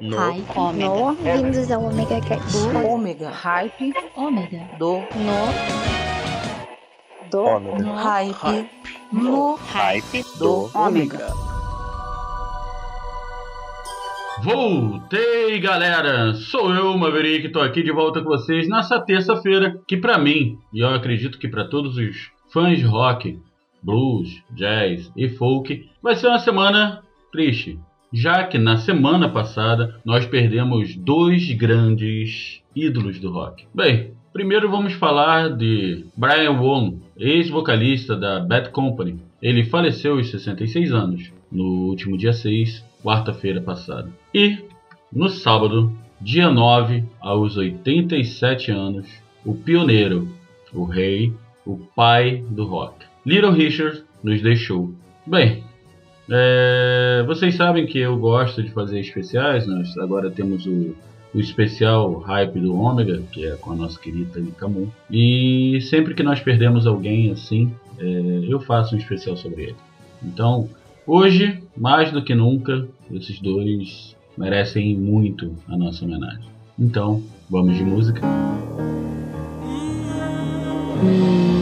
No. Hype. Ômega. No, bem-vindos ao Omega Cast. Ômega. Hype. Ômega. Do. No, do, Ômega. No. Hype. No. Hype Do. Ômega. Voltei, galera! Sou eu, Maverick, tô aqui de volta com vocês nessa terça-feira, que pra mim, e eu acredito que pra todos os fãs de rock, blues, jazz e folk, vai ser uma semana triste, já que na semana passada nós perdemos dois grandes ídolos do rock. Bem, primeiro vamos falar de Brian Wong, ex-vocalista da Bad Company. Ele faleceu aos 66 anos, no último dia 6 quarta-feira passada. E no sábado, dia 9, aos 87 anos, o pioneiro, o rei, o pai do rock, Little Richard, nos deixou. Bem, é, vocês sabem que eu gosto de fazer especiais, nós agora temos o, o especial Hype do Ômega, que é com a nossa querida Camus. E sempre que nós perdemos alguém assim, é, eu faço um especial sobre ele. Então, Hoje, mais do que nunca, esses dois merecem muito a nossa homenagem. Então, vamos de música. company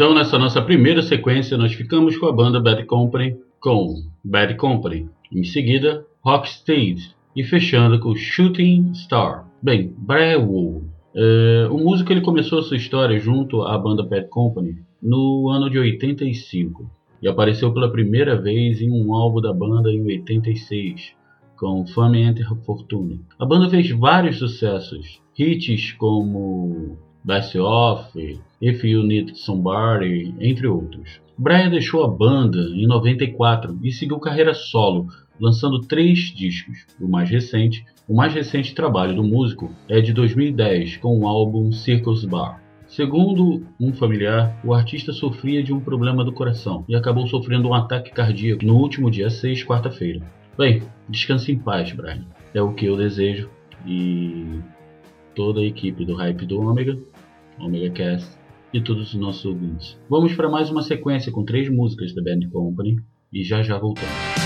Então, nessa nossa primeira sequência, nós ficamos com a banda Bad Company com Bad Company. Em seguida, Rocksteady. E fechando com Shooting Star. Bem, Wool. É, o músico ele começou sua história junto à banda Bad Company no ano de 85 e apareceu pela primeira vez em um álbum da banda em 86 com Fame and Fortune. A banda fez vários sucessos, hits como Best Off, If You Need Somebody, entre outros. Brian deixou a banda em 94 e seguiu carreira solo, lançando três discos. O mais recente, o mais recente trabalho do músico é de 2010 com o álbum Circus Bar. Segundo um familiar, o artista sofria de um problema do coração e acabou sofrendo um ataque cardíaco no último dia 6, quarta-feira. Bem, descanse em paz, Brian. É o que eu desejo e toda a equipe do Hype do Ômega, Omega Cast e todos os nossos ouvintes. Vamos para mais uma sequência com três músicas da Band Company e já já voltamos.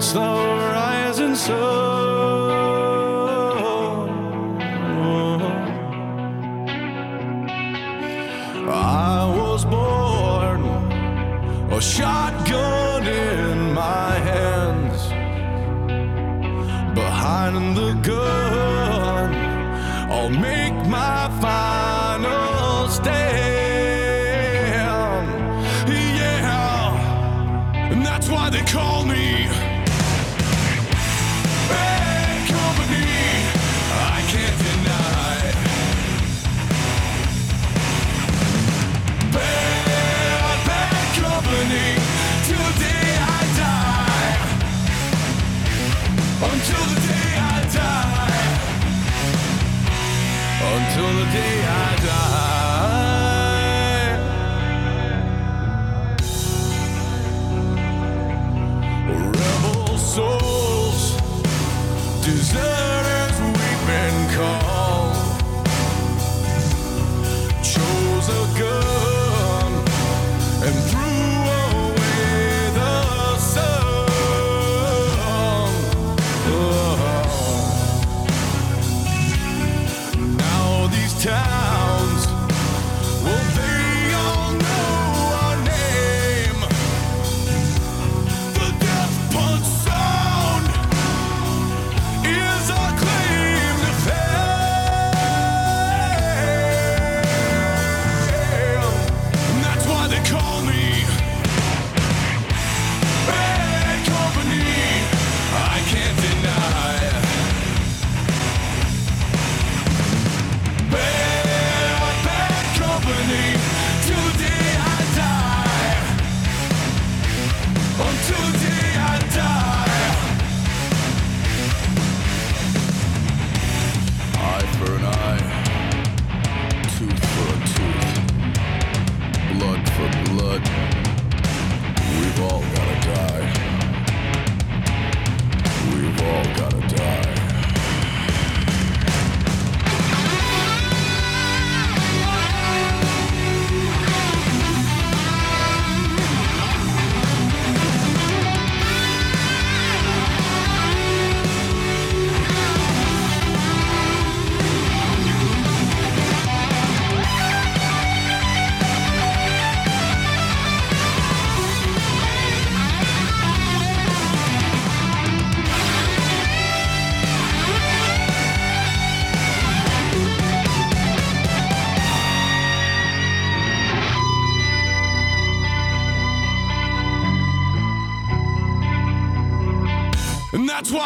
slow rising sun. I was born a shotgun.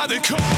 They the car.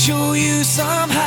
show you somehow.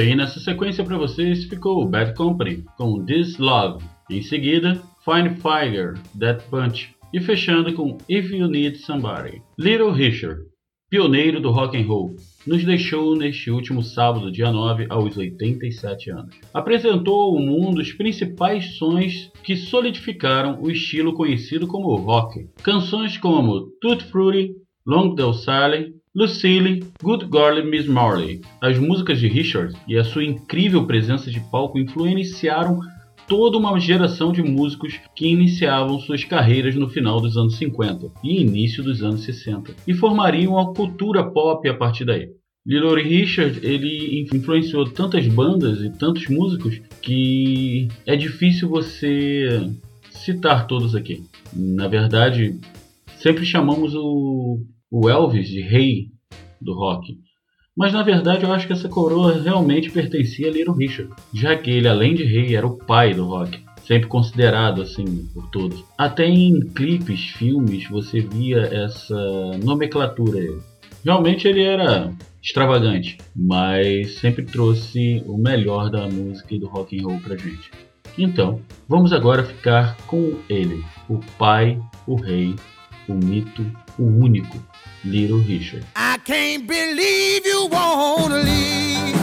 Aí nessa sequência para vocês ficou Bad Company com This Love. Em seguida, Fine Fire, That Punch. E fechando com If You Need Somebody. Little Richard, pioneiro do rock and roll, nos deixou neste último sábado, dia 9, aos 87 anos. Apresentou ao mundo os principais sons que solidificaram o estilo conhecido como rock. Canções como Tutti Frutti, Long Del Sally, Lucille, Good Girl Miss Marley. As músicas de Richard e a sua incrível presença de palco influenciaram toda uma geração de músicos que iniciavam suas carreiras no final dos anos 50 e início dos anos 60 e formariam a cultura pop a partir daí. Little Richard ele influenciou tantas bandas e tantos músicos que é difícil você citar todos aqui. Na verdade, sempre chamamos o, o Elvis de rei do rock. Mas na verdade eu acho que essa coroa realmente pertencia a Little Richard, já que ele, além de rei, era o pai do rock, sempre considerado assim por todos. Até em clipes, filmes, você via essa nomenclatura. Realmente ele era extravagante, mas sempre trouxe o melhor da música e do rock and roll pra gente. Então, vamos agora ficar com ele, o pai, o rei, o mito, o único, Little Richard. I can't believe you wanna leave.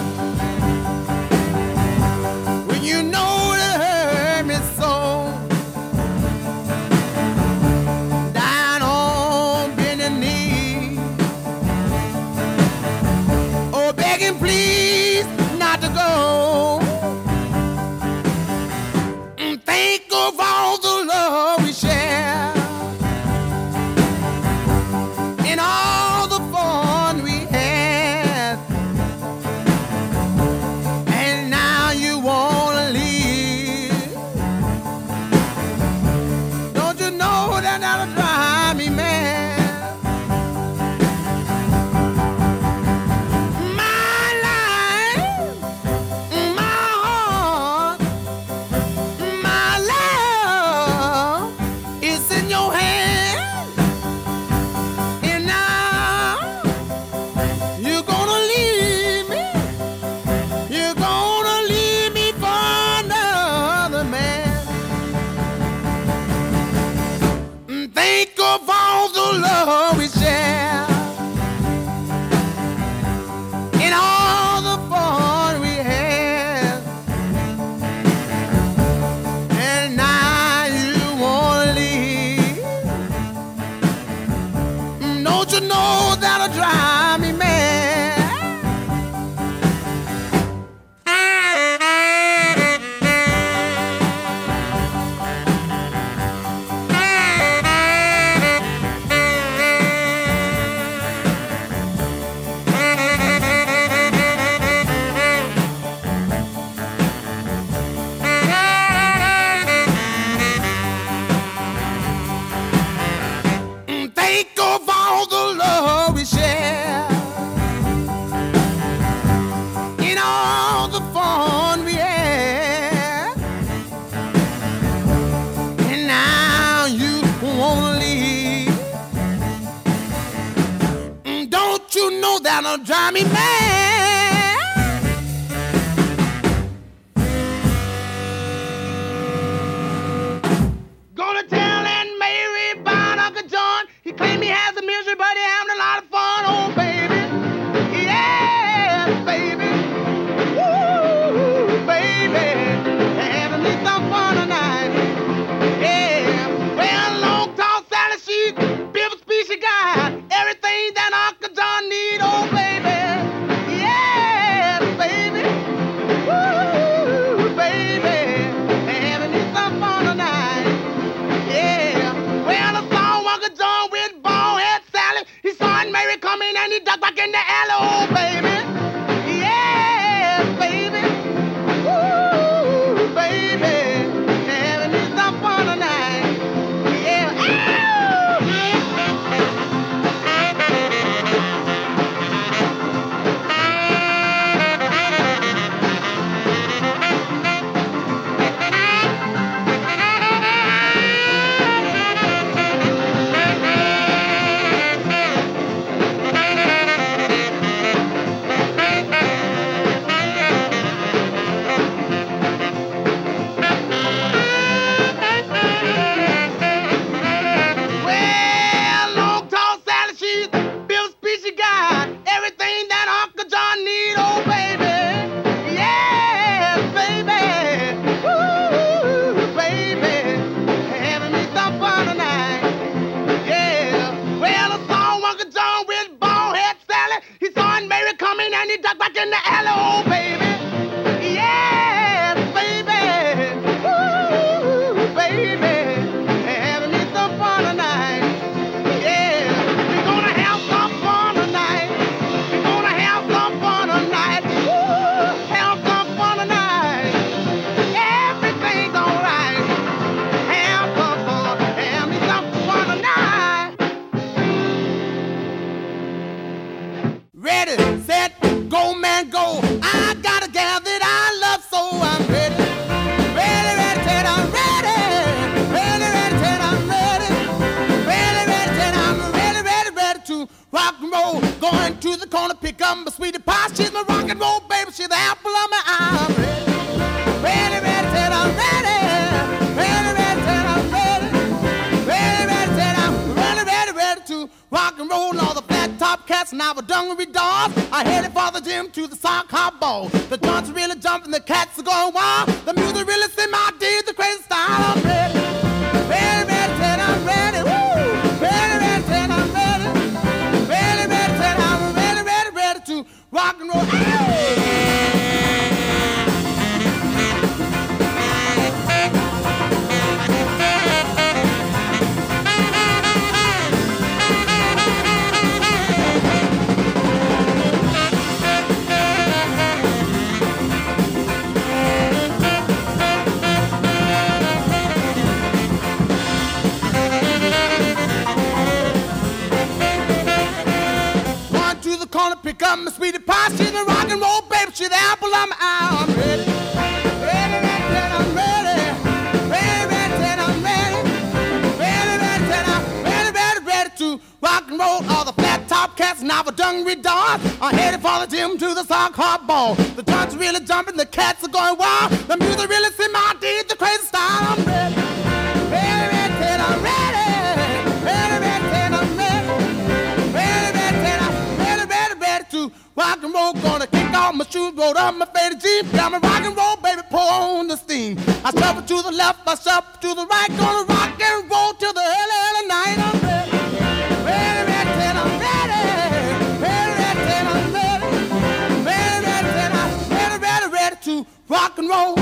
Headed for the gym to the sock hop ball. The joints really jumping, the cats are going wild. The music really my shoes, roll up my faded jeans. Got my rock and roll, baby, pour on the steam. I shuffle to the left, I shuffle to the right. Gonna rock and roll till the early, early night. I'm ready. Ready, ready, said I'm ready to rock and roll.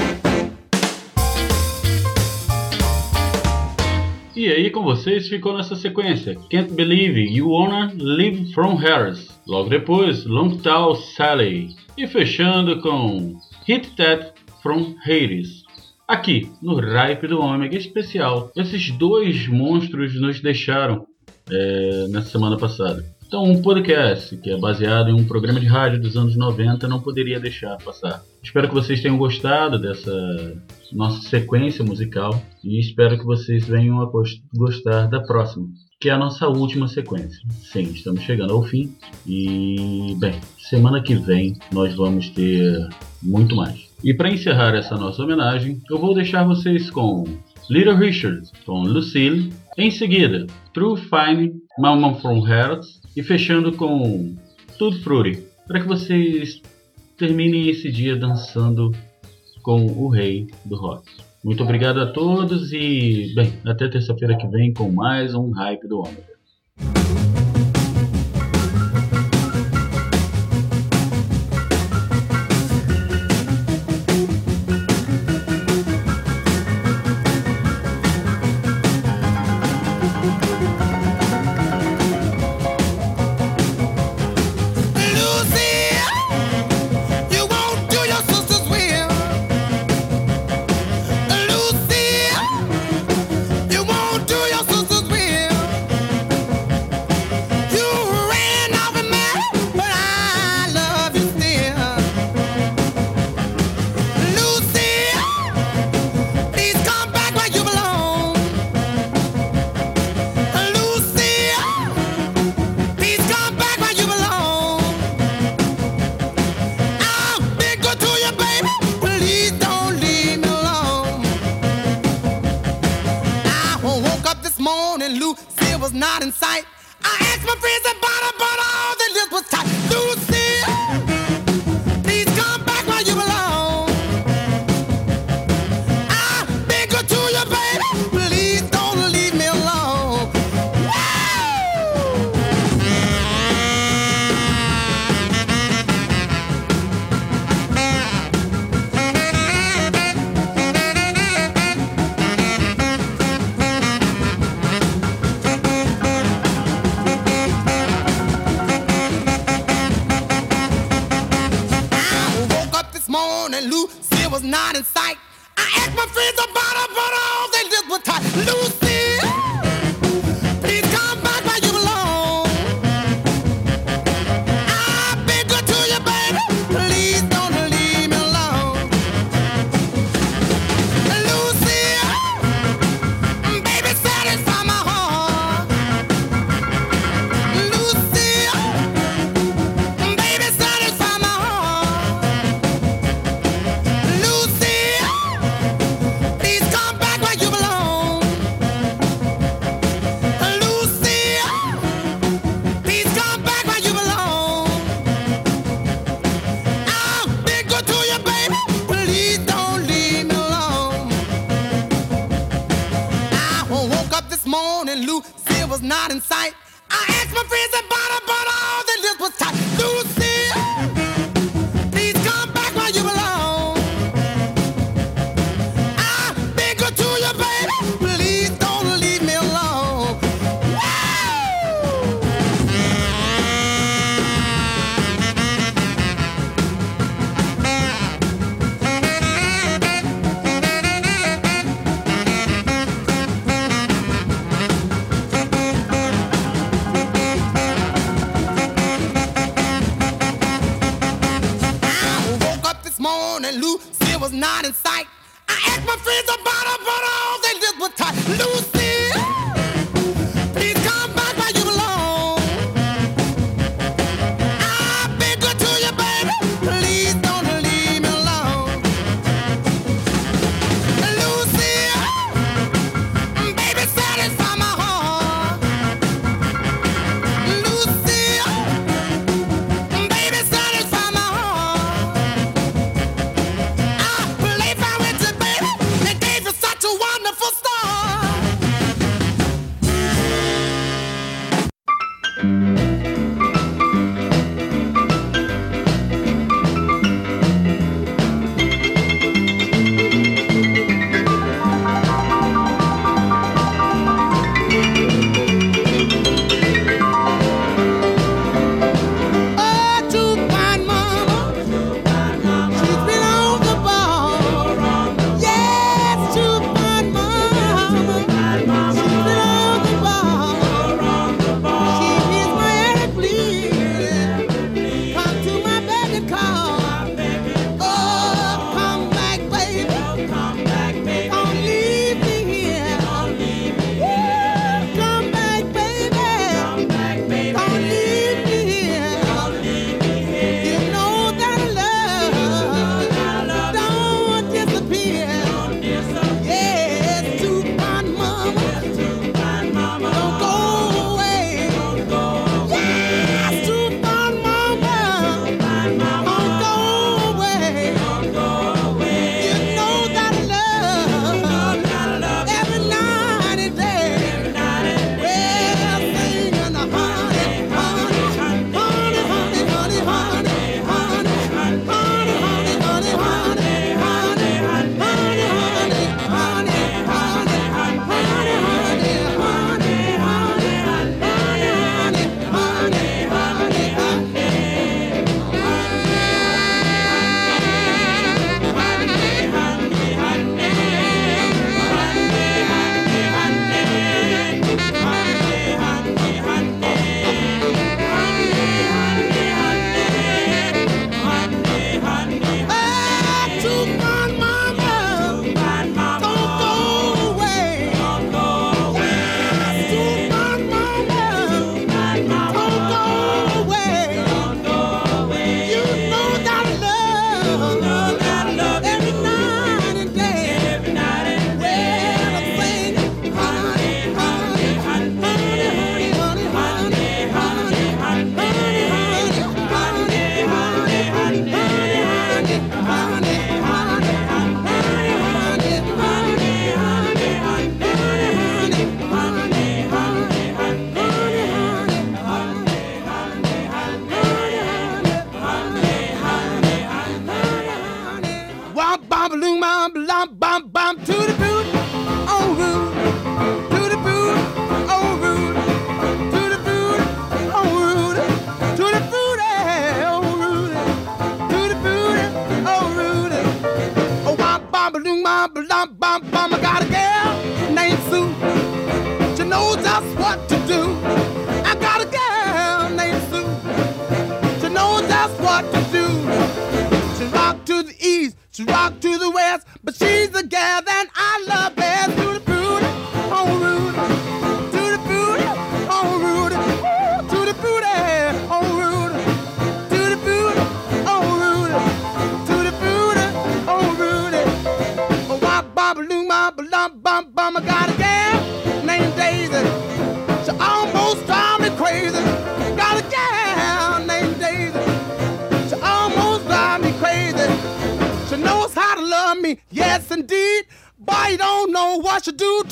E aí com vocês ficou nessa sequência Can't Believe You Wanna Live From Harris. Logo depois Long Tall Sally. E fechando com Hit That From Hades. Aqui no Ripe do Ômega especial. Esses dois monstros nos deixaram é, na semana passada. Então, um podcast que é baseado em um programa de rádio dos anos 90 não poderia deixar passar. Espero que vocês tenham gostado dessa nossa sequência musical e espero que vocês venham a gos- gostar da próxima, que é a nossa última sequência. Sim, estamos chegando ao fim e, bem, semana que vem nós vamos ter muito mais. E para encerrar essa nossa homenagem, eu vou deixar vocês com Little Richard com Lucille, em seguida True Fine, Mama from Hearts e fechando com Tudo Fruity, para que vocês terminem esse dia dançando com o rei do rock. Muito obrigado a todos e, bem, até terça-feira que vem com mais um Hype do Ômega. Morning, Lucy was not in sight. I asked my friends about her, but all the list was tight. Lucy, not in sight. I asked my friends about her, but all they did was tight. Lucy, Lucille was not in sight. I asked my friends about her, but all the list was tight. Lucille. was not in sight. I asked my friends about her, but all they did was talk. Loose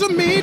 to me